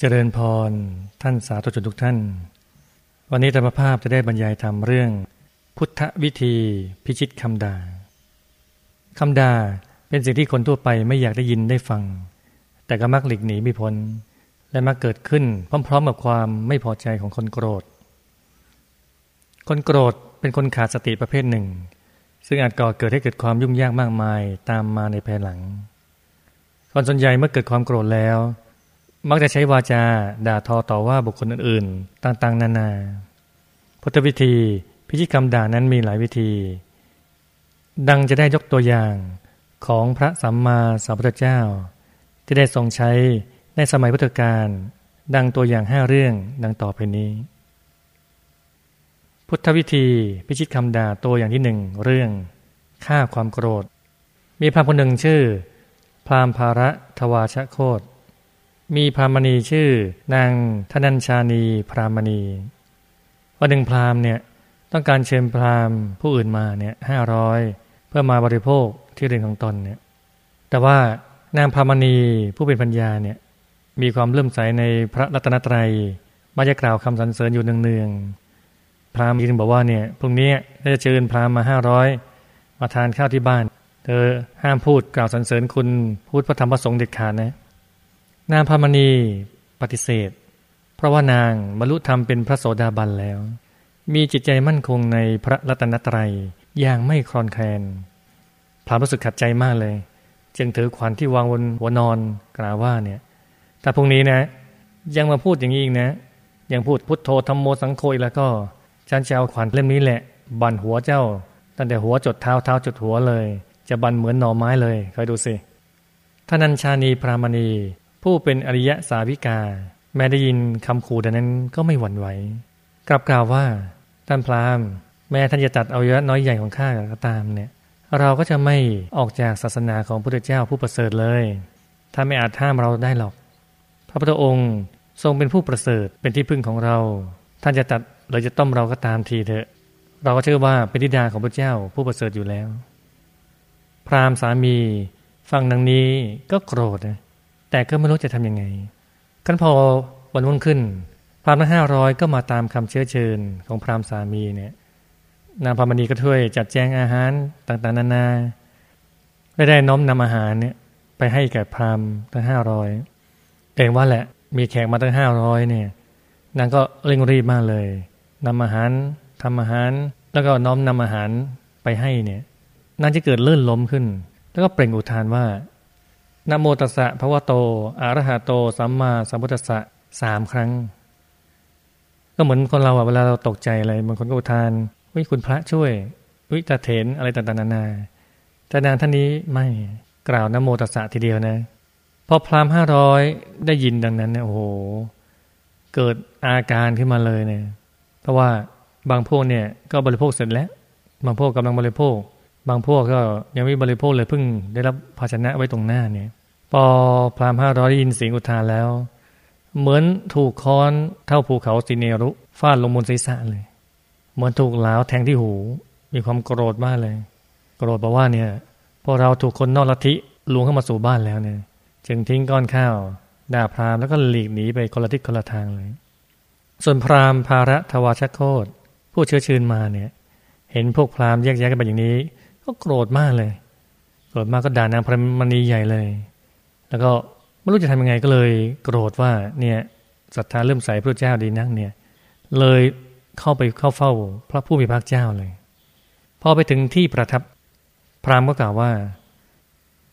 เจริญพรท่านสาธุชนทุกท่าน วันนี้ธรรมภาพจะได้บรรยายธรรมเรื่อง พุทธวิธีพิชิตคำด่าคำด่าเป็นสิ่งที่คนทั่วไปไม่อยากได้ยินได้ฟัง แต่ก็มักหลีกหนีไม่พ้นและมักเกิดขึ้นพร้อมๆกับความไม่พอใจของคนโกรธ คนโกรธเป็นคนขาดสติประเภทหนึ่ง ซึ่งอาจก่อเกิดให้เกิดความยุ่งยากมากมายตามมาในภายหลังคนส่วนใหญ่เมื่อเกิดความโกรธแล้ว มักจะใช้วาจาด่าทอต่อว่าบุคคลอื่นๆ ต่างๆ นานา พุทธวิธี พิชิตคำด่านั้นมีหลายวิธี ดังจะได้ยกตัวอย่างของพระสัมมาสัมพุทธเจ้า ที่ได้ทรงใช้ในสมัยพุทธกาลดังตัวอย่างห้าเรื่องดังต่อไปนี้ พุทธวิธีพิชิตคำด่าตัวอย่างที่หนึ่งเรื่องฆ่าความโกรธ มีพระคนหนึ่งชื่อ พรามภาระทวาชโคต มีพรามณีชื่อนางธนัญชานีพรามณีวันหนึ่งพรามเนี่ยต้องการเชิญพรามผู้อื่นมาเนี่ยห้าร้อยเพื่อมาบริโภคที่เรือนของตนเนี่ยแต่ว่านางพรามณีผู้เป็นปัญญาเนี่ยมีความเลื่อมใสในพระรัตนตรัยมาจะกล่าวคำสรรเสริญอยู่เนืองๆพรามจึงบอกว่าเนี่ยพรุ่งนี้จะเชิญพรามมาห้าร้อยมาทานข้าวที่บ้าน เธอห้ามพูดกล่าวสรรเสริญคุณพูดพระธรรมประสงค์เด็ดขาดนะ นางพามณีปฏิเสธ เพราะว่านางบรรลุธรรมเป็นพระโสดาบันแล้ว มีจิตใจมั่นคงในพระรัตนตรัยอย่างไม่คลอนแคลนพรามรู้สึกขัดใจมากเลย จึงถือขวัญที่วางบนหัวนอนกล่าวว่าเนี่ยถ้าพรุ่งนี้นะ ยังมาพูดอย่างนี้อีกนะ ยังพูดพุทโธธรรมโมสังโฆอีกแล้วก็ฉันจะเอาขวัญเล่มนี้แหละ บันหัวเจ้า ตั้งแต่หัวจดเท้าเท้าจดหัวเลย จะบันเหมือนหน่อไม้เลยคอยดูสิท่านัญชานีพรามณี ผู้เป็นอริยสาวิกา แม้ได้ยินคำขู่ดังนั้นก็ไม่หวั่นไหว กลับกล่าวว่า ท่านพราหมณ์ แม้ท่านจะตัดเอาเยอะน้อยใหญ่ของข้าก็ตามเนี่ย เราก็จะไม่ออกจากศาสนาของพระพุทธเจ้าผู้ประเสริฐเลย ถ้าไม่อาจห้ามเราได้หรอก พระพุทธองค์ทรงเป็นผู้ประเสริฐเป็นที่พึ่งของเรา ท่านจะตัดหรือจะต้มเราก็ตามทีเถอะ เราก็เชื่อว่าเป็นธิดาของพระเจ้าผู้ประเสริฐอยู่แล้ว พราหมณ์สามี ฟังดังนี้ก็โกรธนะ แต่ก็ไม่รู้จะทำยังไงกันพอวันวันขึ้น พรามทั้งห้าร้อยก็มาตามคำเชื้อเชิญของพรามสามีเนี่ย นางพามณีก็ช่วยจัดแจงอาหารต่างๆนานาได้ได้น้อมนำอาหารเนี่ย ไปให้แก่พรามทั้งห้าร้อยเองว่าแหละ มีแขกมาตั้งห้าร้อยเนี่ย นางก็เร่งรีบมากเลยนำอาหารทำอาหาร แล้วก็น้อมนำอาหารไปให้เนี่ย นางจะเกิดเลื่อนล้มขึ้น แล้วก็เปล่งอุทานว่า นโมตัสสะภะวะโตอะระหะโต สัมมาสัมพุทธัสสะสามครั้ง ก็เหมือนคนเราอะเวลาเราตกใจอะไรบางคนก็อุทานวิคุณพระช่วยวิตาเถนอะไรต่างๆนานาแต่นางท่านนี้ไม่กล่าวนโมตัสสะทีเดียวนะพอพรามห้าร้อยได้ยินดังนั้นเนี่ยโอ้โห เกิดอาการขึ้นมาเลยเนี่ย เพราะว่าบางพวกเนี่ยก็บริโภคเสร็จแล้ว บางพวกกำลังบริโภค บางพวกก็ยังไม่บริโภคเลยเพิ่งได้รับภาชนะไว้ตรงหน้าเนี่ยพอพรามห้าร้อยได้ยินเสียงอุทานแล้ว เหมือนถูกค้อนเท่าภูเขาสิเนรุฟาดลงบนศีรษะเลย เหมือนถูกหลาวแทงที่หู มีความโกรธมากเลย โกรธเพราะว่าเนี่ยพอเราถูกคนนอกลัทธิลวงเข้ามาสู่บ้านแล้วเนี่ยจึงทิ้งก้อนข้าว ด่าพรามแล้วก็หลีกหนีไปคนละทิศคนละทางเลย ส่วนพรามภาระทวาชโคตผู้เชื้อชืนมาเนี่ย เห็นพวกพรามแยกแยะกันไปอย่างนี้ ก็โกรธมากเลย โกรธมากก็ด่านางพรมณีใหญ่เลย แล้วก็ไม่รู้จะทำยังไงก็เลย โกรธว่าเนี่ยศรัทธาเริ่มใส่พระเจ้าดีนักเนี่ย เลยเข้าไปเข้าเฝ้า พระผู้มีพระเจ้าเลย พอไปถึงที่ประทับพราหมณ์ก็กล่าวว่า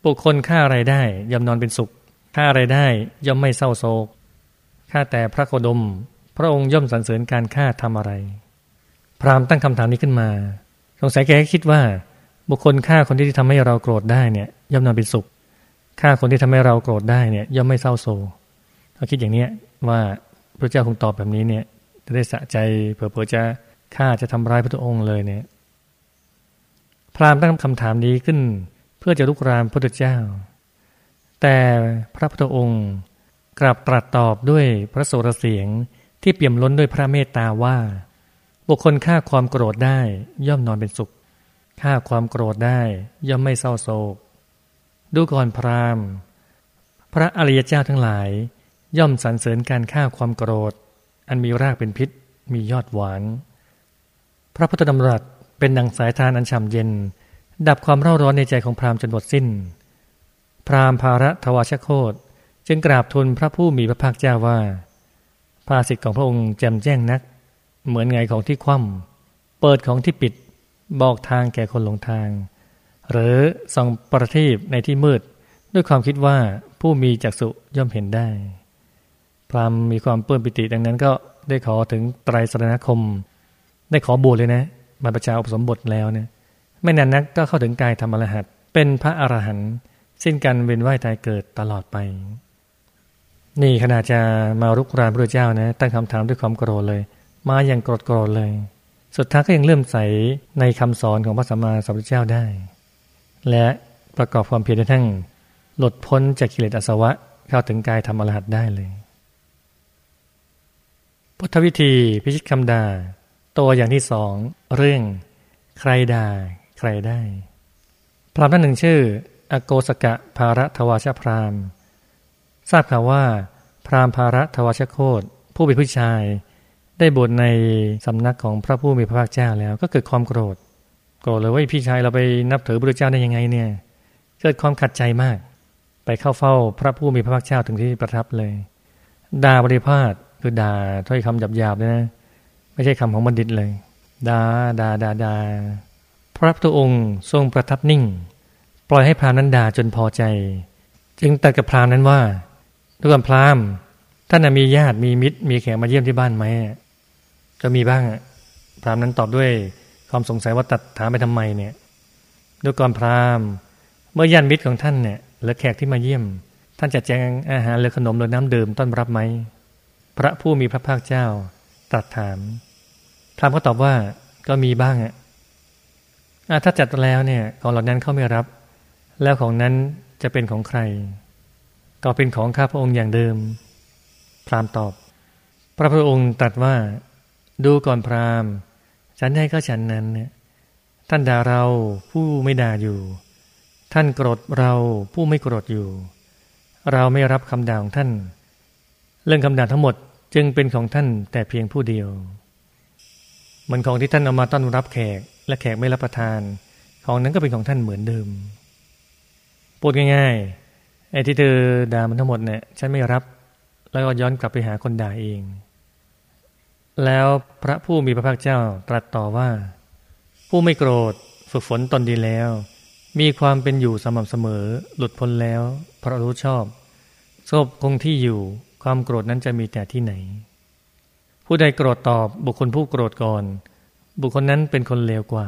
บุคคลฆ่าอะไรได้ย่อมนอนเป็นสุขฆ่าอะไรได้ย่อมไม่เศร้าโศกฆ่าแต่พระโคดม พระองค์ย่อมสรรเสริญการฆ่าทำอะไร พราหมณ์ตั้งคำถามนี้ขึ้นมา สงสัยแกคิดว่า บุคคลฆ่าคนที่ทำให้เราโกรธได้เนี่ย ย่อมนอนเป็นสุขฆ่าคนที่ทำให้เราโกรธได้เนี่ย ย่อมไม่เศร้าโศกเราคิดอย่างเนี้ยว่าพระเจ้าคงตอบแบบนี้เนี่ย จะได้สะใจเผื่อจะฆ่าจะทำร้ายพระองค์เลยเนี่ย พราหมณ์ตั้งคำถามนี้ขึ้น เพื่อจะลุกรานพระเจ้า แต่พระพุทธองค์กลับตรัสตอบด้วยพระโสรเสียงที่เปี่ยมล้นด้วยพระเมตตาว่า บุคคลฆ่าความโกรธได้ย่อมนอนเป็นสุข ฆ่าความโกรธได้ย่อมไม่เศร้าโศก ดูก่อนพราหมณ์ พระอริยเจ้าทั้งหลาย ย่อมสรรเสริญการฆ่าความโกรธ อันมีรากเป็นพิษ มียอดหวาน พระพุทธดำรัสเป็นดังสายทานอันฉ่ำเย็น ดับความเร่าร้อนในใจของพราหมณ์จนหมดสิ้น พราหมณ์ภาระทวชโคตจึงกราบทูลพระผู้มีพระภาคเจ้าว่า ภาสิทธิ์ของพระองค์แจ่มแจ้งนัก เหมือนไงของที่คว่ำเปิดของที่ปิด บอกทางแก่คนหลงทาง หรือส่องประทีปในที่มืด ด้วยความคิดว่าผู้มีจักษุย่อมเห็นได้ พรามมีความเปื้อนปิติดังนั้นก็ได้ขอถึงไตรสรณคม ได้ขอบวชเลยนะ มาประชาอุปสมบทแล้วเนี่ยไม่นานนักก็เข้าถึงกายธรรมรหัสเป็นพระอรหันต์สิ้นการเวียนว่ายตายเกิดตลอดไป นี่ขณะจะมารุกรานพระเจ้านะ ตั้งคำถามด้วยความโกรธเลย มาอย่างโกรธโกรธเลย สุดท้ายก็ยังเลื่อมใสในคำสอนของพระสัมมาสัมพุทธเจ้าได้ และประกอบความเพียรทั้งหลุดพ้นจากกิเลสอาสวะเข้าถึงกายธรรมอรหัตได้เลยพุทธวิธีพิชิตคำด่าตัวอย่างที่สองเรื่อง ใครด่าใครได้ พรามท่านหนึ่งชื่อ อโกสกะภารทวาชพรามทราบข่าวว่า พราหมณ์ภาระทวชโคตผู้เป็นผู้ชาย ได้บวชในสำนักของพระผู้มีพระภาคเจ้าแล้วก็เกิดความโกรธโกรธเลยว่าพี่ชายเราไปนับถือพระเจ้าได้ยังไงเนี่ย เกิดความขัดใจมาก ไปเข้าเฝ้าพระผู้มีพระภาคเจ้าถึงที่ประทับเลยด่าบริพาทคือด่าถ้อยคำหยาบๆเลยนะไม่ใช่คำของบัณฑิตเลยด่าด่าด่าด่าพระพุทธองค์ทรงประทับนิ่ง ปล่อยให้พรามนั้นด่าจนพอใจ จึงตัดกับพรามนั้นว่าทุกคนพรามท่านมีญาติมีมิตร มีแขกมาเยี่ยมที่บ้านไหม ก็มีบ้าง พรามนั้นตอบด้วยความสงสัยว่าตัดถามไปทำไมเนี่ย ด้วยก่อนพรามเมื่อญาติมิตรของท่านเนี่ยหรือแขกที่มาเยี่ยม ท่านจะแจงอาหารหรือขนมหรือน้ำดื่มต้อนรับไหมพระผู้มีพระภาคเจ้าตรัสถาม พรามก็ตอบว่าก็มีบ้างอะถ้าจัดแล้วเนี่ยของเหล่านั้นเขาไม่รับ แล้วของนั้นจะเป็นของใคร ก็เป็นของข้าพระองค์อย่างเดิม พราหมณ์ตอบ พระพุทธองค์ตรัสว่า ดูก่อนพราหมณ์ฉันได้ก็ฉันนั้นเนี่ยท่านด่าเราผู้ไม่ด่าอยู่ ท่านโกรธเราผู้ไม่โกรธอยู่ เราไม่รับคำด่าของท่าน เรื่องคำด่าทั้งหมดจึงเป็นของท่านแต่เพียงผู้เดียว มันของที่ท่านเอามาต้อนรับแขก และแขกไม่รับประทาน ของนั้นก็เป็นของท่านเหมือนเดิมพูดง่ายๆไอ้ที่เธอด่ามันทั้งหมดเนี่ยฉันไม่รับ แล้วก็ย้อนกลับไปหาคนด่าเอง แล้วพระผู้มีพระภาคเจ้าตรัสต่อว่า ผู้ไม่โกรธฝึกฝนตนดีแล้ว มีความเป็นอยู่สม่ำเสมอ หลุดพ้นแล้วเพราะรู้ชอบสบคงที่อยู่ความโกรธนั้นจะมีแต่ที่ไหน ผู้ใดโกรธตอบบุคคลผู้โกรธก่อน บุคคลนั้นเป็นคนเลวกว่า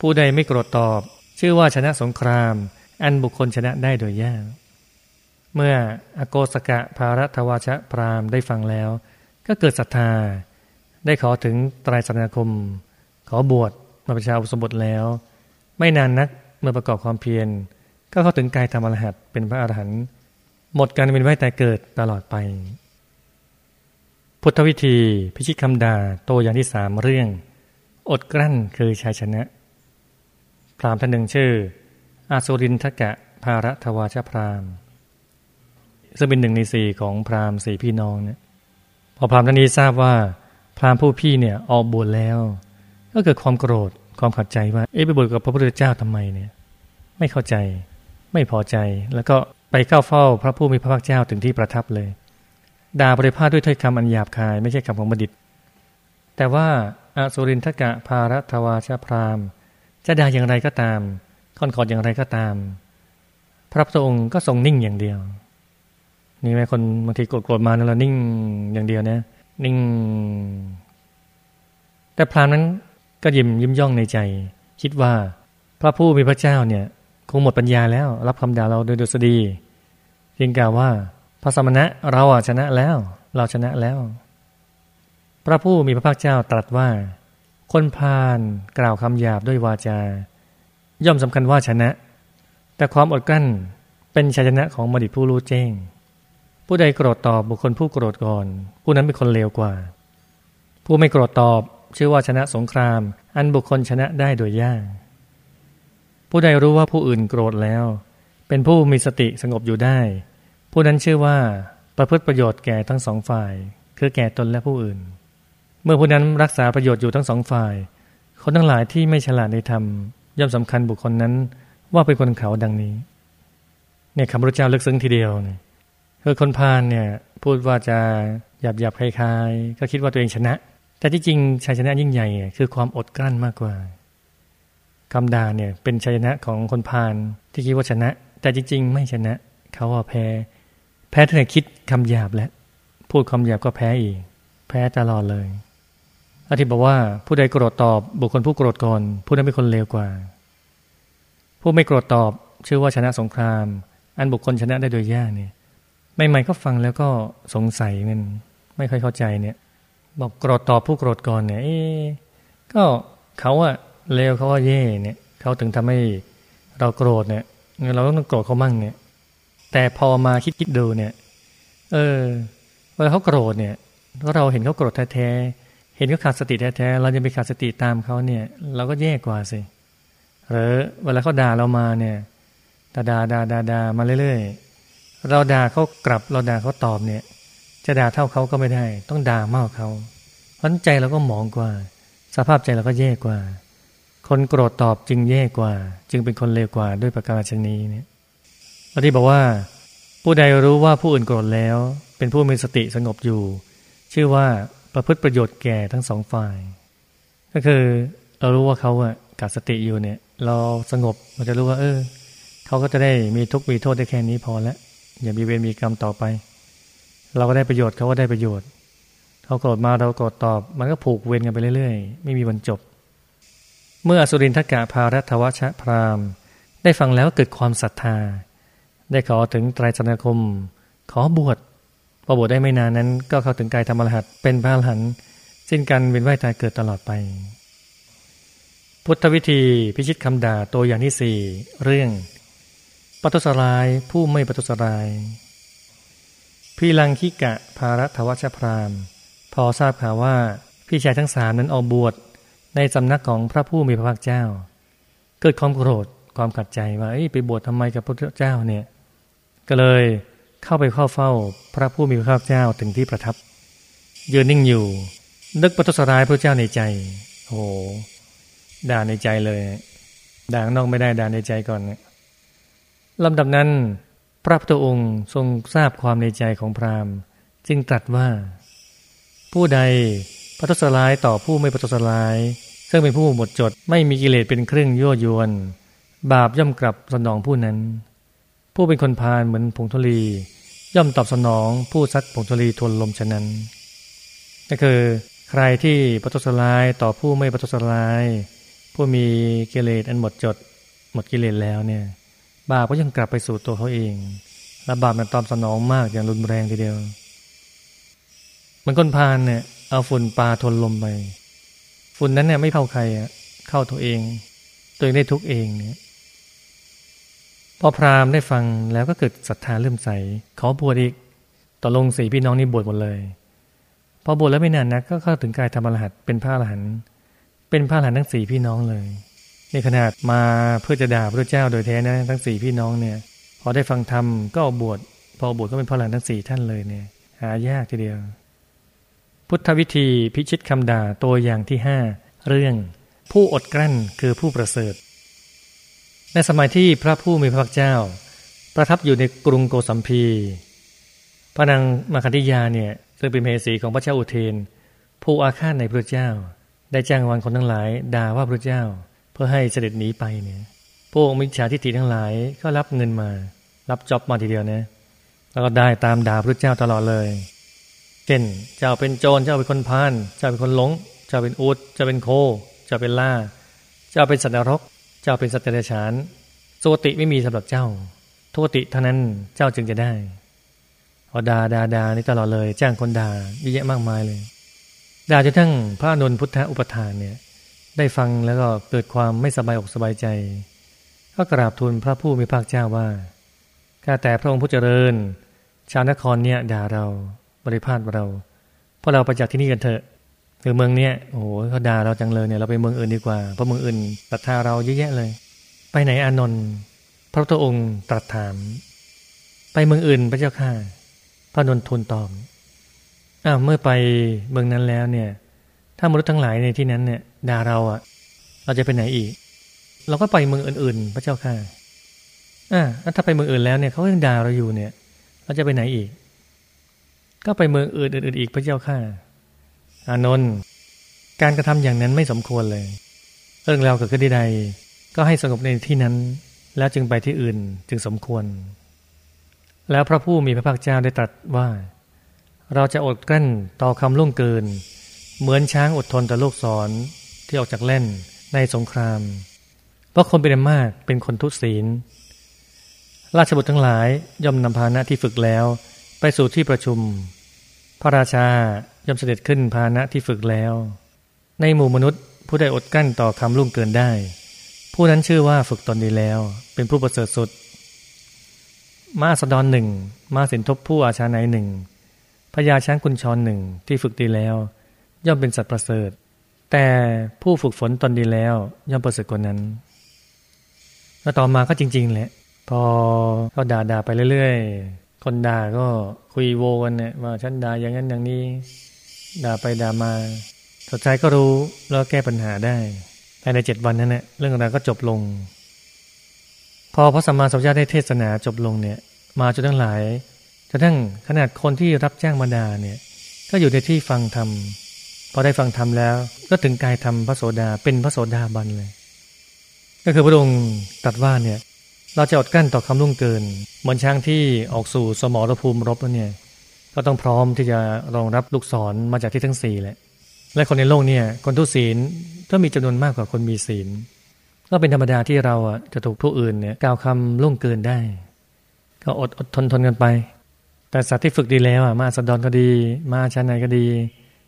ผู้ใดไม่โกรธตอบ ชื่อว่าชนะสงคราม อันบุคคลชนะได้โดยยากเมื่ออโกสกะภารัตวาชะพรามได้ฟังแล้ว ก็เกิดศรัทธา ได้ขอถึงไตรสนาคม ขอบวชมาประชาอุสมบทแล้ว ไม่นานนักเมื่อประกอบความเพียร ก็เข้าถึงกายธรรมอรหัตเป็นพระอรหันต์หมดการเป็นไว้แต่เกิดตลอดไป พุทธวิธีพิชิตคำด่าโตอย่างที่สามเรื่อง อดกลั้นคือชัยชนะ พรามท่านหนึ่งชื่อ อาสุรินทกะภารทวาชพรามซึ่งเป็นหนึ่งในสี่ของพรามสี่พี่น้องเนี่ย พอพราหมณ์ท่านนี้ทราบว่าพราหมณ์ผู้พี่เนี่ยออกบวชแล้ว ก็เกิดความโกรธความขัดใจว่า เอ๊ะไปบวชกับพระพุทธเจ้าทำไมเนี่ย ไม่เข้าใจ ไม่พอใจ แล้วก็ไปเข้าเฝ้าพระผู้มีพระภาคเจ้าถึงที่ประทับเลยด่าบริพาทด้วยถ้อยคำอันหยาบคาย ไม่ใช่คำของบัณฑิต แต่ว่าอาสุรินทกะภารทวาชพรามจะด่าอย่างไรก็ตามค่อนขอดอย่างไรก็ตาม พระพุทธองค์ก็ทรงนิ่งอย่างเดียว นี่ไหมคนบางทีโกรธมาแล้วนิ่งอย่างเดียวนะนิ่ง แต่พรามนั้นก็ยิ้มยิ้มย่องในใจ คิดว่าพระผู้มีพระเจ้าเนี่ย คงหมดปัญญาแล้ว รับคำด่าเราโดยดุษฎีเพียงกล่าวว่า พระสมณะเราอะชนะแล้ว เราชนะแล้ว พระผู้มีพระภาคเจ้าตรัสว่า คนพาลกล่าวคำหยาบด้วยวาจา ย่อมสำคัญว่าชนะ แต่ความอดกลั้นเป็นชัยชนะของมดิผู้รู้แจ้ง ผู้ใดโกรธตอบบุคคลผู้โกรธก่อน ผู้นั้นเป็นคนเลวกว่า ผู้ไม่โกรธตอบ ชื่อว่าชนะสงคราม อันบุคคลชนะได้โดยยากผู้ใดรู้ว่าผู้อื่นโกรธแล้ว เป็นผู้มีสติสงบอยู่ได้ ผู้นั้นชื่อว่าประพฤติประโยชน์แก่ทั้งสองฝ่าย คือแก่ตนและผู้อื่น เมื่อผู้นั้นรักษาประโยชน์อยู่ทั้งสองฝ่าย คนทั้งหลายที่ไม่ฉลาดในธรรม ย่อมสำคัญบุคคลนั้นว่าเป็นคนเขาดังนี้เนี่ยคำพระเจ้าลึกซึ้งทีเดียวเนี่ย คือคนพาลเนี่ย พูดว่าจะหยาบหยาบคลายๆ ก็คิดว่าตัวเองชนะ แต่ที่จริงชัยชนะยิ่งใหญ่คือความอดกลั้นมากกว่าคำด่าเนี่ย เป็นชัยชนะของคนพาลที่คิดว่าชนะ แต่จริง ๆ ไม่ชนะ เขาว่าแพ้ แพ้ที่คิดคำหยาบแล้วพูดคำหยาบก็แพ้อีก แพ้ตลอดเลยอธิบอกว่าผู้ใดโกรธตอบบุคคลผู้โกรธก่อนผู้นั้นเป็นคนเลวกว่า ผู้ไม่โกรธตอบชื่อว่าชนะสงคราม อันบุคคลชนะได้โดยยากเนี่ย ใหม่ๆก็ฟังแล้วก็สงสัยมันไม่ค่อยเข้าใจเนี่ย บอกโกรธตอบผู้โกรธก่อนเนี่ยก็เขาอะเลวเขาว่าเย่เนี่ยเขาถึงทำให้เราโกรธเนี่ยเราต้องโกรธเขามั่งเนี่ย แต่พอมาคิดคิดดูเนี่ย เออเวลาเขาโกรธเนี่ยเราเห็นเขาโกรธแท้ๆเห็นเขาขาดสติแท้ๆเราจะไปขาดสติตามเขาเนี่ย เราก็แย่กว่าสิหรือเวลาเขาด่าเรามาเนี่ยด่าด่าด่าด่ามาเรื่อยๆ เราด่าเขากลับเราด่าเขาตอบเนี่ย จะด่าเท่าเขาก็ไม่ได้ ต้องด่ามากเขาเพราะใจเราก็หมองกว่า สภาพใจเราก็แย่กว่า คนโกรธตอบจึงแย่กว่า จึงเป็นคนเลวกว่าด้วยประการชนีเนี่ยพระที่บอกว่า ผู้ใดรู้ว่าผู้อื่นโกรธแล้ว เป็นผู้มีสติสงบอยู่ ชื่อว่าประพฤติประโยชน์แก่ทั้งสองฝ่าย ก็คือเรารู้ว่าเขาอะกัดสติอยู่เนี่ย เราสงบเราจะรู้ว่า เออเขาก็จะได้มีทุกข์มีโทษได้แค่นี้พอแล้ว อย่ามีเวรมีกรรมต่อไป เราก็ได้ประโยชน์เขาก็ได้ประโยชน์เขาโกรธมาเราโกรธตอบ มันก็ผูกเวรกันไปเรื่อย ๆ ไม่มีวันจบ เมื่ออสุรินทกะพารัตวชพรามได้ฟังแล้วเกิดความศรัทธา ได้ขอถึงไตรสนาคม ขอบวชพอบวชได้ไม่นานนั้น ก็เข้าถึงกายธรรมรหัสเป็นพระอรหันต์สิ้นการเวียนว่ายตายเกิดตลอดไป พุทธวิธีพิชิตคำด่าตัวอย่างที่สี่เรื่อง ปัตุสรายผู้ไม่ปัตุสรายพี่ลังคิกะภารัตวชพรามพอทราบข่าวว่าพี่ชายทั้งสามนั้นออกบวชในสำนักของพระผู้มีพระภาคเจ้า เกิดความโกรธความขัดใจว่าไปบวชทำไมกับพระเจ้าเนี่ย ก็เลยเข้าไปเข้าเฝ้าพระผู้มีพระภาคเจ้าถึงที่ประทับยืนนิ่งอยู่ นึกปทุสร้ายพระเจ้าในใจ โอ้ด่าในใจเลยด่านอกไม่ได้ด่าในใจก่อนเนี่ย ลำดับนั้น พระพุทธองค์ทรงทราบความในใจของพราหมณ์ จึงตรัสว่า ผู้ใดปทุสร้ายต่อผู้ไม่ปทุสร้าย ซึ่งเป็นผู้หมดจดไม่มีกิเลสเป็นเครื่องยั่วยวน บาปย่อมกลับสนองผู้นั้น ผู้เป็นคนพาลเหมือนผงทลี ย่อมตอบสนองผู้ซัดผงทลีทวนลมฉะนั้นก็คือใครที่ปทุสลายต่อผู้ไม่ปทุสลาย ผู้มีกิเลสอันหมดจด หมดกิเลสแล้วเนี่ย บาปก็ยังกลับไปสู่ตัวเขาเอง และบาปมันตอบสนองมากอย่างรุนแรงทีเดียว มันคนพาลเนี่ย เอาฝุ่นปลาทนลมไปฝุ่นนั้นเนี่ยไม่เข้าใครอะเข้าตัวเอง ตัวเองได้ทุกเองเนี่ยพอพราหมณ์ได้ฟังแล้วก็เกิดศรัทธาเริ่มใส ขอบวชอีกต่อลงสี่พี่น้องนี่บวชหมดเลย พอบวชแล้วไม่นานนะก็เข้าถึงกายธรรมรหัสเป็นพระอรหันต์เป็นพระอรหันต์ทั้งสี่พี่น้องเลย ในขนาดมาเพื่อจะด่าพระเจ้าโดยแท้นะทั้งสี่พี่น้องเนี่ย พอได้ฟังธรรมก็บวชพอบวชก็เป็นพระอรหันทั้งสี่ท่านเลยเนี่ย หายากทีเดียว พุทธวิธีพิชิตคำด่าตัวอย่างที่ห้าเรื่อง ผู้อดกลั้นคือผู้ประเสริฐ ในสมัยที่พระผู้มีพระเจ้า ประทับอยู่ในกรุงโกสัมพีพระนางมาคันธิยาเนี่ยซึ่งเป็นเมสีของพระเจ้าอุเทน ผู้อาฆาตในพระเจ้า ได้จ้างวานคนทั้งหลายด่าว่าพระเจ้า เพื่อให้เสด็จหนีไปเนี่ยพวกมิจฉาทิฏฐิทั้งหลายก็รับเงินมา รับจ็อบมาทีเดียวนะแล้วก็ได้ตามด่าพระเจ้าตลอดเลย เช่นเจ้าเป็นโจรเจ้าเป็นคนพาลเจ้าเป็นคนหลงเจ้าเป็นอูดเจ้าเป็นโคเจ้าเป็นล่า เจ้าเป็นสัตว์นรก เจ้าเป็นสัตว์เดรัจฉานโสติไม่มีสำหรับเจ้าทุติเท่านั้นเจ้าจึงจะได้พอดาดาดานี่ตลอดเลย จ้างคนด่าเยอะแยะมากมายเลยด่าจนทั้งพระนนพุทธอุปทานเนี่ย ได้ฟังแล้วก็เกิดความไม่สบายอกสบายใจ ก็กราบทูลพระผู้มีพระเจ้าว่าข้าแต่พระองค์ผู้เจริญ ชาวนครเนี่ยด่าเราบริพาทเราเพราะเราไปจากที่นี่กันเถอะคือเมืองเนี้ยโอ้โหเขาด่าเราจังเลยเนี่ยเราไปเมืองอื่นดีกว่าเพราะเมืองอื่นศรัทธาเราเยอะแยะเลย ไปไหนอานนท์พระพุทธองค์ตรัสถาม ไปเมืองอื่นพระเจ้าข้าพระนนทูลตอบอ้าวเมื่อไปเมืองนั้นแล้วเนี่ย ถ้ามนุษย์ทั้งหลายในที่นั้นเนี่ย ด่าเราอะเราจะไปไหนอีก เราก็ไปเมืองอื่น ๆ พระเจ้าค่ะอ่าถ้าไปเมืองอื่นแล้วเนี่ยเขายังด่าเราอยู่เนี่ย เราจะไปไหนอีก ก็ไปเมืองอื่นๆอีกพระเจ้าค่ะอานนท์การกระทำอย่างนั้นไม่สมควรเลย เรื่องราวเกิดขึ้นใดก็ให้สงบในที่นั้น แล้วจึงไปที่อื่นจึงสมควร แล้วพระผู้มีพระภาคเจ้าได้ตรัสว่า เราจะอดกลั้นต่อคำล่วงเกิน เหมือนช้างอดทนต่อลูกศร ที่ออกจากเล่นในสงคราม เพราะคนเป็นมากเป็นคนทุศีล ราชบุตรทั้งหลายย่อมนำพาหนะที่ฝึกแล้ว ไปสู่ที่ประชุม พระราชาย่อมเสด็จขึ้นพาหนะที่ฝึกแล้ว ในหมู่มนุษย์ผู้ได้อดกั้นต่อคำล่วงเกินได้ ผู้นั้นชื่อว่าฝึกตนดีแล้ว เป็นผู้ประเสริฐสุด มาสดอนหนึ่งมาสินทบผู้อาชาในหนึ่งพญาช้างกุญชรหนึ่งที่ฝึกดีแล้ว ย่อมเป็นสัตว์ประเสริฐ แต่ผู้ฝึกฝนตนดีแล้ว ย่อมประเสริฐกว่านั้น แล้วต่อมาก็จริง ๆ แหละ พอก็ด่าด่าไปเรื่อยๆ คนด่าก็คุยโวกันเนี่ยว่าฉันด่าอย่างนั้นอย่างนี้ ด่าไปด่ามาสุดท้ายก็รู้แล้วแก้ปัญหาได้ภายในเจ็ดวันนั้นเนี่ยเรื่องราวก็จบลง พอพระสัมมาสัมพุทธเจ้าได้เทศนาจบลงเนี่ย มาจนทั้งหลายจนทั้งขนาดคนที่รับแจ้งมาดาเนี่ย ก็อยู่ในที่ฟังธรรม พอได้ฟังธรรมแล้ว ก็ถึงกายธรรมพระโสดาเป็นพระโสดาบันเลย ก็คือพระองค์ตรัสว่าเนี่ยเราจะอดกั้นต่อคำลุ่งเกินเหมือนช้างที่ออกสู่สมรภูมิรบแล้วเนี่ย ก็ต้องพร้อมที่จะรองรับลูกศรมาจากที่ทั้งสี่แหละ และคนในโลกเนี่ย คนทุศีลก็มีจำนวนมากกว่าคนมีศีล ก็เป็นธรรมดาที่เราอะจะถูกผู้อื่นเนี่ยกล่าวคำล่วงเกินได้ ก็อดอดทนทนกันไป แต่สัตว์ที่ฝึกดีแล้วอะมาสดอนก็ดี มาชาไนก็ดี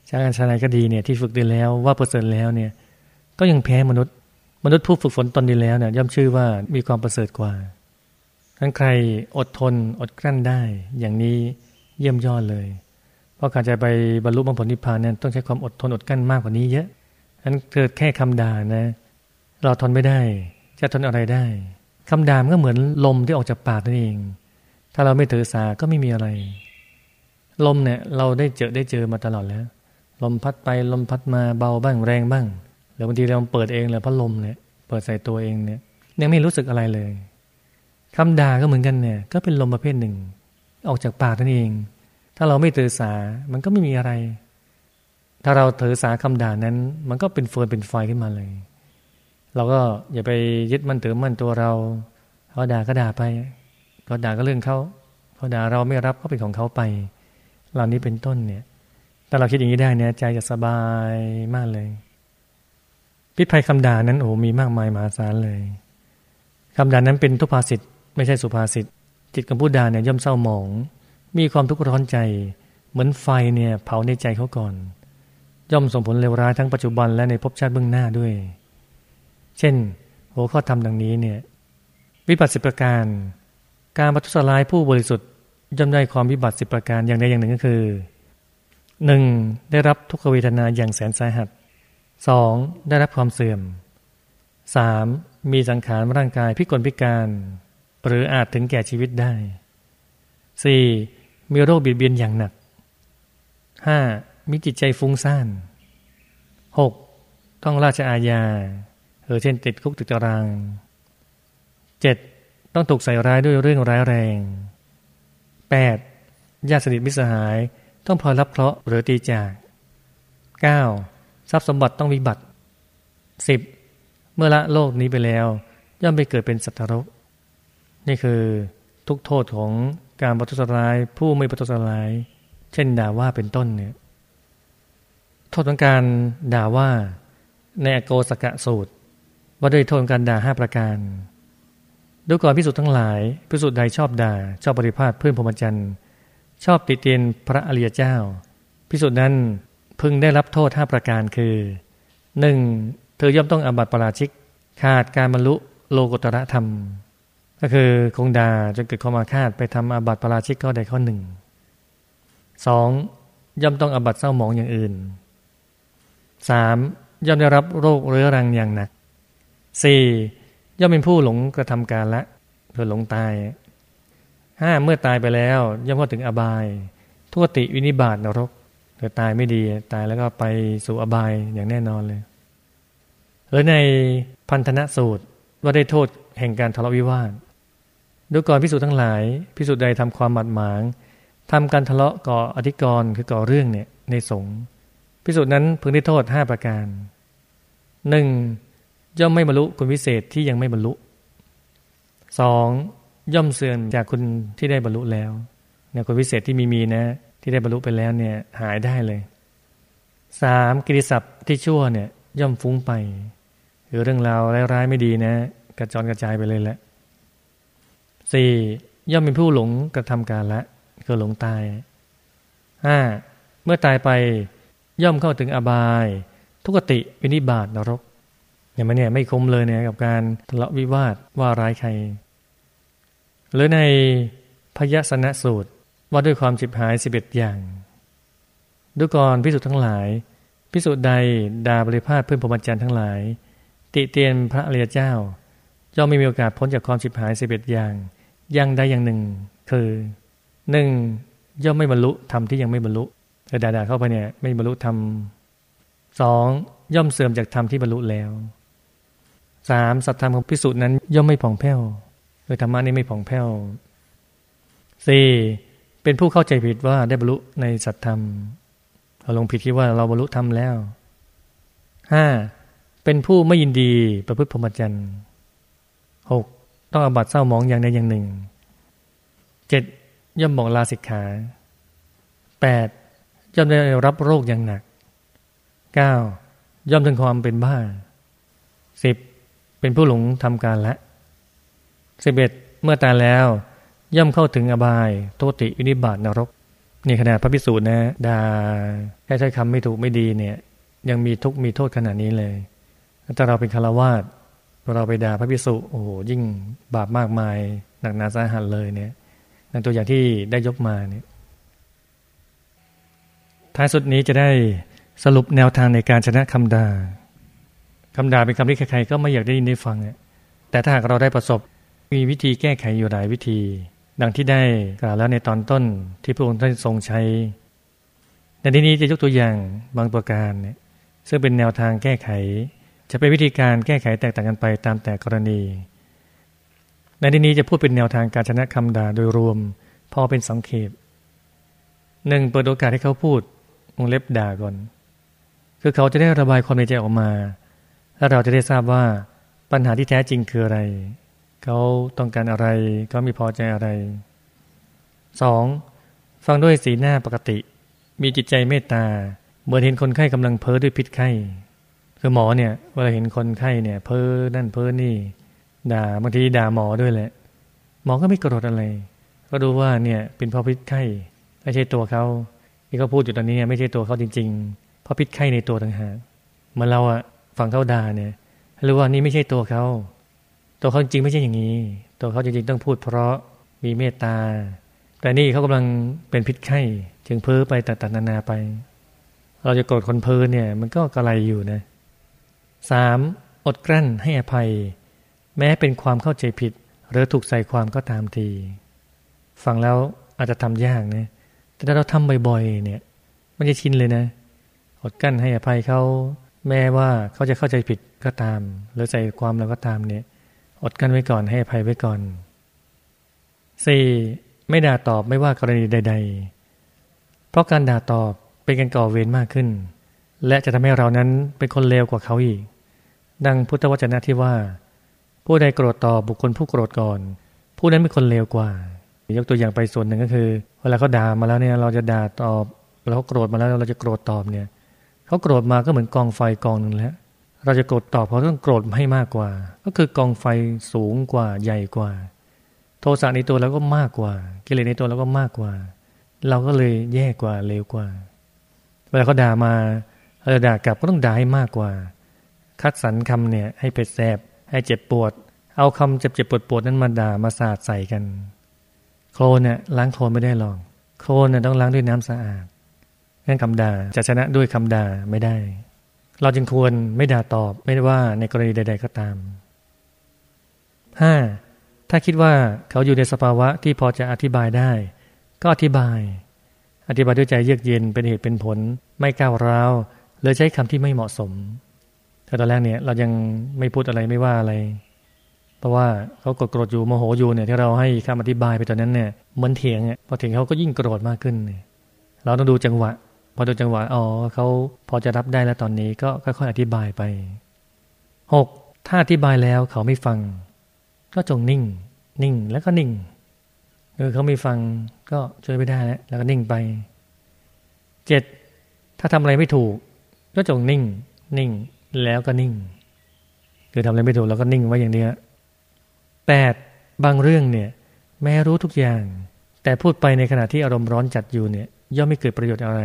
ชากันชาไนก็ดีเนี่ยที่ฝึกดีแล้วว่าประเสริฐแล้วเนี่ย ก็ยังแพ้มนุษย์ มนุษย์ผู้ฝึกฝนตนดีแล้วเนี่ยย่อมชื่อว่ามีความประเสริฐกว่าทั้งใครอดทนอดกลั้นได้ อย่างนี้เยี่ยมยอดเลย เพราะการจะไปบรรลุมรรคผลนิพพานนั้นต้องใช้ความอดทนอดกลั้นมากกว่านี้เยอะนั้นเกิดแค่คำด่านะ เราทนไม่ได้ จะทนอะไรได้คำด่ามันก็เหมือนลมที่ออกจากปากนั่นเอง ถ้าเราไม่ถือสาก็ไม่มีอะไร ลมเนี่ยเราได้เจอได้เจอมาตลอดแล้ว ลมพัดไปลมพัดมาเบาบ้างแรงบ้างหรือบางทีเราเปิดเองเลยพัดลมเนี่ยเปิดใส่ตัวเองเนี่ยยังไม่รู้สึกอะไรเลยคำด่าก็เหมือนกันเนี่ย ก็เป็นลมประเภทหนึ่ง ออกจากปากนั่นเอง ถ้าเราไม่ถือสา มันก็ไม่มีอะไร ถ้าเราถือสาคำด่านั้น มันก็เป็นเฟืนเป็นไฟขึ้นมาเลย เราก็อย่าไปยึดมันถือมันตัวเราเขาด่าก็ด่าไปเขาด่าก็เรื่องเขาเขาด่าเราไม่รับก็เป็นของเขาไป เหล่านี้เป็นต้นเนี่ย ถ้าเราคิดอย่างนี้ได้เนี่ยใจจะสบายมากเลย พิษภัยคำด่านั้นโอ้มีมากมายมหาศาลเลยคำด่านั้นเป็นทุพภาษิตไม่ใช่สุภาษิตจิตของผู้ด่าเนี่ยย่อมเศร้าหมอง มีความทุกข์ร้อนใจ เหมือนไฟเนี่ยเผาในใจเขาก่อน ย่อมส่งผลเลวร้ายทั้งปัจจุบันและในภพชาติเบื้องหน้าด้วย เช่นหัวข้อธรรมดังนี้เนี่ยวิบัติสิบประการ การปัทุสลายผู้บริสุทธิ์ย่อมได้ความวิบัติสิบประการอย่างใดอย่างหนึ่งก็คือ หนึ่งได้รับทุกขเวทนาอย่างแสนสาหัสสองได้รับความเสื่อมสามมีสังขารร่างกายพิกลพิการ หรืออาจถึงแก่ชีวิตได้สี่มีโรคบิดเบียนอย่างหนัก 5. มีจิตใจฟุ้งซ่าน 6. ต้องราชอาญาเออเช่นติดคุกติดตาราง 7. ต้องถูกใส่ร้ายด้วยเรื่องร้ายแรง 8. ญาติสนิทมิสหาย ต้องพลอยรับเคราะห์หรือตีจาก 9. ทรัพย์สมบัติต้องวิบัติ 10. เมื่อละโลกนี้ไปแล้ว ย่อมไปเกิดเป็นสัตว์รก นี่คือทุกโทษของการประทุษร้าย ผู้ไม่ประทุษร้าย เช่นด่าว่าเป็นต้นเนี่ยโทษของการด่าว่าในอโกสกะสูตร ว่าด้วยโทษการด่าห้าประการดูก่อนพิสุทธ์ทั้งหลายพิสุทธ์ใดชอบด่าชอบบริพาทเพื่อนพรหมจรรย์ ชอบติเตียนพระอริยเจ้า พิสุทธ์นั้นพึงได้รับโทษห้าประการคือหนึ่งเธอย่อมต้องอาบัติปราชิก ขาดการบรรลุโลกุตระธรรม ก็คือคงดาจนเกิดความอาฆาตไปทำอาบัติปราชิกก็ได้ข้อหนึ่งสองย่อมต้องอาบัติเศร้าหมองอย่างอื่นสามย่อมได้รับโรคเรื้อรังอย่างหนักสี่ย่อมเป็นผู้หลงกระทำการละเพื่อหลงตาย ห้าเมื่อตายไปแล้ว ย่อมเข้าถึงอบาย ทุกติวินิบาตนรกเกิดตายไม่ดีตายแล้วก็ไปสู่อบายอย่างแน่นอนเลยหรือในพันธนะสูตรว่าได้โทษแห่งการทะเลาะวิวาทดูก่อนพิสูจน์ทั้งหลาย พิสูจน์ใดทำความหมัดหมางทำการทะเลาะก่ออธิกรณ์คือก่อเรื่องเนี่ยในสงฆ์พิสูจน์นั้นพึงได้โทษห้าประการหนึ่งย่อมไม่บรรลุคุณวิเศษที่ยังไม่บรรลุสอง ย่อมเสื่อมจากคุณที่ได้บรรลุแล้วเนี่ยคุณวิเศษที่มีมีนะ ที่ได้บรรลุไปแล้วเนี่ยหายได้เลยสามกิริศัพท์ที่ชั่วเนี่ยย่อมฟุ้งไปหรือเรื่องราวร้ายๆไม่ดีนะ กระจรกระจายไปเลยแหละสี่ย่อมเป็นผู้หลงกระทำการละคือหลงตายห้าเมื่อตายไปย่อมเข้าถึงอบาย ทุกติวินิบาตนรกอย่างมันเนี่ยไม่คมเลยเนี่ยกับการทะเลาะวิวาทว่าร้ายใคร หรือในพยสนะสูตรว่าด้วยความจิบหายสิบเอ็ดอย่างดูก่อนพิสุทธ์ทั้งหลาย พิสุทธ์ใดดาบริพาทเพื่อนพรหมจรรย์ทั้งหลาย ติเตียนพระเรียเจ้าย่อมไม่มีโอกาสพ้นจากความจิบหายสิบเอ็ดอย่างยังใดอย่างหนึ่ง คือหนึ่งย่อมไม่บรรลุธรรมที่ยังไม่บรรลุแต่ด่าๆเข้าไปเนี่ย ไม่บรรลุธรรมสองย่อมเสื่อมจากธรรมที่บรรลุแล้วสามสัตธรรมของพิสุนั้นย่อมไม่ผ่องแผ้ว คือธรรมะนี้ไม่ผ่องแผ้วสี่เป็นผู้เข้าใจผิดว่าได้บรรลุในสัตธรรมเราลงผิดคิดว่าเราบรรลุธรรมแล้วห้าเป็นผู้ไม่ยินดีประพฤติพรหมจรรย์หกต้องอบัตเศร้ามองอย่างใดอย่างหนึ่งเจ็ดย่อมบอกลาสิกขาแปดย่อมได้รับโรคอย่างหนักเก้าย่อมถึงความเป็นบ้าสิบเป็นผู้หลงทำการละ สิบเอ็ดเมื่อตายแล้ว ย่อมเข้าถึงอบายโทติวินิบาตนรก นี่ขนาดพระพิสูจน์นะด่าแค่ใช้คำไม่ถูกไม่ดีเนี่ย ยังมีทุกมีโทษขนาดนี้เลยถ้าเราเป็นคารวาสเราไปด่าพระพิสุโอ้โหยิ่งบาปมากมายหนักหนาสาหัสเลยเนี่ยนั่นตัวอย่างที่ได้ยกมาเนี่ยท้ายสุดนี้จะได้สรุปแนวทางในการชนะคำด่าคำด่าเป็นคำที่ใครๆก็ไม่อยากได้ยินได้ฟังแต่ถ้าหากเราได้ประสบ มีวิธีแก้ไขอยู่หลายวิธี ดังที่ได้กล่าวแล้วในตอนต้นที่พระองค์ท่านทรงใช้ในที่นี้จะยกตัวอย่างบางประการเนี่ยซึ่งเป็นแนวทางแก้ไข จะเป็นวิธีการแก้ไขแตกต่างกันไปตามแต่กรณี ในที่นี้จะพูดเป็นแนวทางการชนะคำด่าโดยรวม พอเป็นสังเขปหนึ่งเปิดโอกาสให้เขาพูดวงเล็บด่าก่อน คือเขาจะได้ระบายความในใจออกมา แล้วเราจะได้ทราบว่าปัญหาที่แท้จริงคืออะไร เขาต้องการอะไรเขามีพอใจอะไรสองฟังด้วยสีหน้าปกติ มีจิตใจเมตตาเมื่อเห็นคนไข้กำลังเพ้อด้วยพิษไข้คือหมอเนี่ยเวลาเห็นคนไข้เนี่ย เพ้อนั่นเพ้อนี่ ด่าบางทีด่าหมอด้วยแหละ หมอก็ไม่โกรดอะไร ก็ดูว่าเนี่ยเป็นเพราะพิษไข้ไม่ใช่ตัวเขาที่เขาพูดอยู่ตอนนี้ไม่ใช่ตัวเขาจริง ๆ เพราะพิษไข้ในตัวต่างหากเมื่อเราอะฟังเขาด่าเนี่ยรู้ว่านี่ไม่ใช่ตัวเขา ตัวเขาจริงไม่ใช่อย่างนี้ ตัวเขาจริงๆต้องพูดเพราะมีเมตตา แต่นี่เขากำลังเป็นพิษไข้จึงเพ้อไปต่างๆนานาไป เราจะโกรธคนเพ้อเนี่ย มันก็กระไรอยู่นะสามอดกลั้นให้อภัย แม้เป็นความเข้าใจผิด หรือถูกใส่ความก็ตามที ฟังแล้วอาจจะทำยากนะแต่ถ้าเราทำบ่อยๆ เนี่ย มันจะชินเลยนะ อดกั้นให้อภัยเขาแม้ว่าเขาจะเข้าใจผิดก็ตาม หรือใส่ความแล้วก็ตามเนี่ย อดกันไว้ก่อนให้อภัยไว้ก่อน 4. ไม่ด่าตอบไม่ว่ากรณีใด ๆ เพราะการด่าตอบเป็นการก่อเวรมากขึ้น และจะทำให้เรานั้นเป็นคนเลวกว่าเขาอีก ดังพุทธวจนะที่ว่า ผู้ใดโกรธตอบบุคคลผู้โกรธก่อน ผู้นั้นเป็นคนเลวกว่า ยกตัวอย่างไปส่วนหนึ่งก็คือ เวลาเขาด่ามาแล้วเนี่ยเราจะด่าตอบแล้วเขาโกรธมาแล้วเราจะโกรธตอบเนี่ยเขาโกรธมาก็เหมือนกองไฟกองหนึ่งแล้ว เราจะโกรธตอบเขาต้องโกรธให้มากกว่า ก็คือกองไฟสูงกว่าใหญ่กว่า โทสะในตัวเราก็มากกว่า กิเลสในตัวเราก็มากกว่า เราก็เลยแย่กว่าเลวกว่าเวลาเขาด่ามาเราด่ากลับก็ต้องด่าให้มากกว่า คัดสรรคำเนี่ย ให้เผ็ดแสบให้เจ็บปวด เอาคำเจ็บเจ็บปวดปวดนั้นมาด่ามาสาดใส่กัน โคลนเนี่ยล้างโคลนไม่ได้หรอกโคลนเนี่ยต้องล้างด้วยน้ำสะอาดงั้นคำด่าจะชนะด้วยคำด่าไม่ได้ เราจึงควรไม่ด่าตอบไม่ว่าในกรณีใด ๆ ก็ตาม 5. ถ้าคิดว่าเขาอยู่ในสภาวะที่พอจะอธิบายได้ ก็อธิบาย อธิบายด้วยใจเยือกเย็นเป็นเหตุเป็นผล ไม่ก้าวร้าวเลยใช้คำที่ไม่เหมาะสม แต่ตอนแรกเนี่ยเรายังไม่พูดอะไรไม่ว่าอะไร เพราะว่าเขากดโกรธอยู่โมโหอยู่เนี่ยที่เราให้คำอธิบายไปตอนนั้นเนี่ยเหมือนเถียงเนี่ยพอเถียงเขาก็ยิ่งโกรธมากขึ้นเนี่ยเราต้องดูจังหวะ พอดูจังหวะอ๋อเขาพอจะรับได้แล้วตอนนี้ก็ค่อยๆอธิบายไปหกถ้าอธิบายแล้วเขาไม่ฟัง ก็จงนิ่ง นิ่งแล้วก็นิ่งเออเขาไม่ฟังก็ช่วยไม่ได้แล้วแล้วก็นิ่งไปเจ็ดถ้าทำอะไรไม่ถูก ก็จงนิ่ง นิ่งแล้วก็นิ่ง คือทำอะไรไม่ถูกแล้วก็นิ่งไว้อย่างนี้แปดบางเรื่องเนี่ย แม้รู้ทุกอย่าง แต่พูดไปในขณะที่อารมณ์ร้อนจัดอยู่เนี่ย ย่อมไม่เกิดประโยชน์อะไร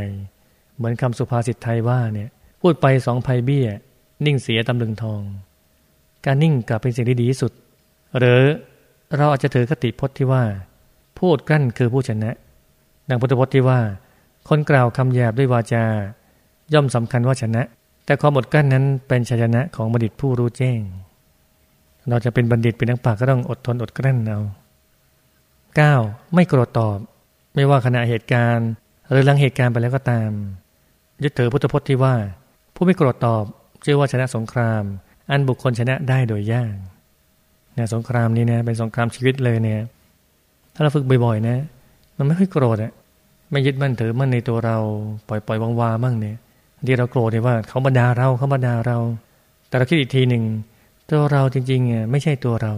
เหมือนคำสุภาษิตไทยว่าเนี่ย พูดไปสองภัยเบี้ย นิ่งเสียตำลึงทอง การนิ่งกลับเป็นสิ่งที่ดีที่สุด หรือเราอาจจะถือคติพจน์ที่ว่า พูดกลั้นคือผู้ชนะ ดังพุทธพจน์ที่ว่า คนกล่าวคำหยาบด้วยวาจา ย่อมสำคัญว่าชนะ แต่ความอดกลั้นนั้นเป็นชัยชนะของบัณฑิตผู้รู้แจ้ง เราจะเป็นบัณฑิตเป็นนักปราชญ์ก็ต้องอดทนอดกลั้นเอา 9. ไม่โกรธตอบ ไม่ว่าขณะเหตุการณ์ หรือหลังเหตุการณ์ไปแล้วก็ตาม ยึดถือพุทธพจน์ที่ว่า ผู้ไม่โกรธตอบชื่อว่าชนะสงคราม อันบุคคลชนะได้โดยยากเนี่ยสงครามนี้เนี่ยเป็นสงครามชีวิตเลยเนี่ย ถ้าเราฝึกบ่อยๆนะ มันไม่ค่อยโกรธอะไม่ยึดมั่นถือมั่นในตัวเราปล่อยปล่อยวางวามั่งเนี่ยที่เราโกรธเนี่ยว่าเขามาด่าเราเขามาด่าเรา แต่เราคิดอีกทีหนึ่งตัวเราจริงๆอะไม่ใช่ตัวเรา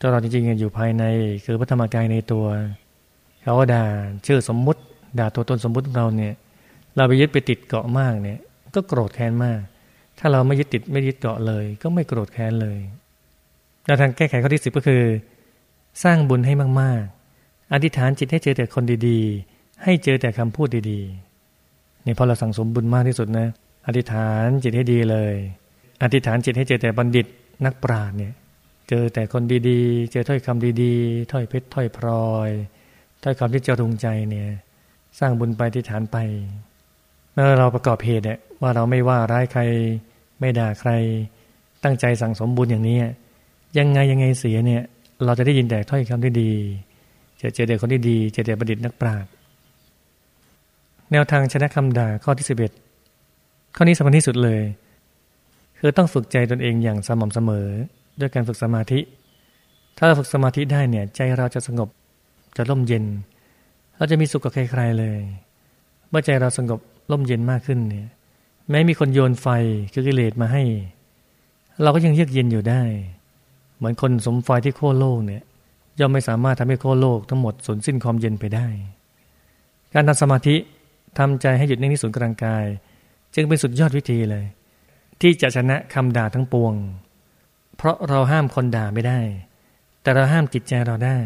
ตัวเราจริงๆอยู่ภายในคือพระธรรมกายในตัว เขาด่าชื่อสมมุติด่าตัวตนสมมุติเราเนี่ย เราไปยึดไปติดเกาะมากเนี่ย ก็โกรธแค้นมาก ถ้าเราไม่ยึดติดไม่ยึดเกาะเลย ก็ไม่โกรธแค้นเลยแนวทางแก้ไขข้อที่สิบก็คือ สร้างบุญให้มาก ๆ อธิษฐานจิตให้เจอแต่คนดีๆ ให้เจอแต่คำพูดดีๆนี่พอเราสั่งสมบุญมากที่สุดนะอธิษฐานจิตให้ดีเลย อธิษฐานจิตให้เจอแต่บัณฑิตนักปราชญ์เนี่ย เจอแต่คนดีๆ เจอถ้อยคำดีๆ ถ้อยเพชรถ้อยพลอย ถ้อยคำที่จะรุงใจเนี่ย สร้างบุญไปอธิษฐานไป เมื่อเราประกอบเหตุเนี่ยว่าเราไม่ว่าร้ายใคร ไม่ด่าใคร ตั้งใจสั่งสมบุญอย่างนี้ ยังไงยังไงเสียเนี่ย เราจะได้ยินแต่ถ้อยคำที่ดี เจอเจอแต่คนที่ดี เจอแต่บัณฑิตนักปราชญ์แนวทางชนะคำด่าข้อที่สิบเอ็ดข้อนี้สำคัญที่สุดเลย คือต้องฝึกใจตนเองอย่างสม่ำเสมอ ด้วยการฝึกสมาธิ ถ้าเราฝึกสมาธิได้เนี่ย ใจเราจะสงบจะร่มเย็น เราจะมีสุขกับใครๆเลย เมื่อใจเราสงบ ร่มเย็นมากขึ้นเนี่ย แม้มีคนโยนไฟคือกิเลสมาให้ เราก็ยังเยือกเย็นอยู่ได้ เหมือนคนสมไฟที่โค่โลกเนี่ยย่อมไม่สามารถทำให้โค่โลกทั้งหมดสูญสิ้นความเย็นไปได้ การทำสมาธิทำใจให้หยุดนิ่งที่ศูนย์กลางกาย จึงเป็นสุดยอดวิธีเลย ที่จะชนะคำด่าทั้งปวง เพราะเราห้ามคนด่าไม่ได้ แต่เราห้ามจิตใจเราได้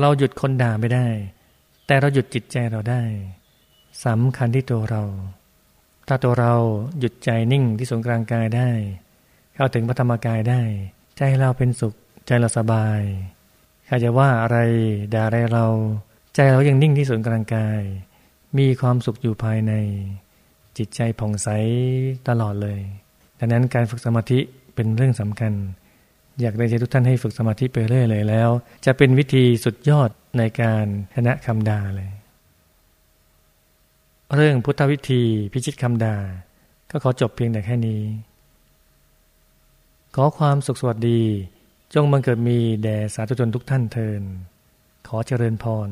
เราหยุดคนด่าไม่ได้ แต่เราหยุดจิตใจเราได้ สำคัญที่ตัวเรา ถ้าตัวเราหยุดใจนิ่งที่ศูนย์กลางกายได้ เข้าถึงพระธรรมกายได้ ใจเราเป็นสุข ใจเราสบายใครจะว่าอะไรด่าอะไรเรา ใจเรายังนิ่งที่ศูนย์กลางกาย มีความสุขอยู่ภายใน จิตใจผ่องใสตลอดเลย ดังนั้นการฝึกสมาธิเป็นเรื่องสำคัญ อยากได้ใจทุกท่านให้ฝึกสมาธิไปเรื่อยเลยแล้ว จะเป็นวิธีสุดยอดในการชนะคำด่าเลย เรื่องพุทธวิธีพิชิตคำด่าก็ขอจบเพียงแต่แค่นี้ ขอความสุขสวัสดี จงบังเกิดมีแด่สาธุชนทุกท่านเทิน ขอเจริญพร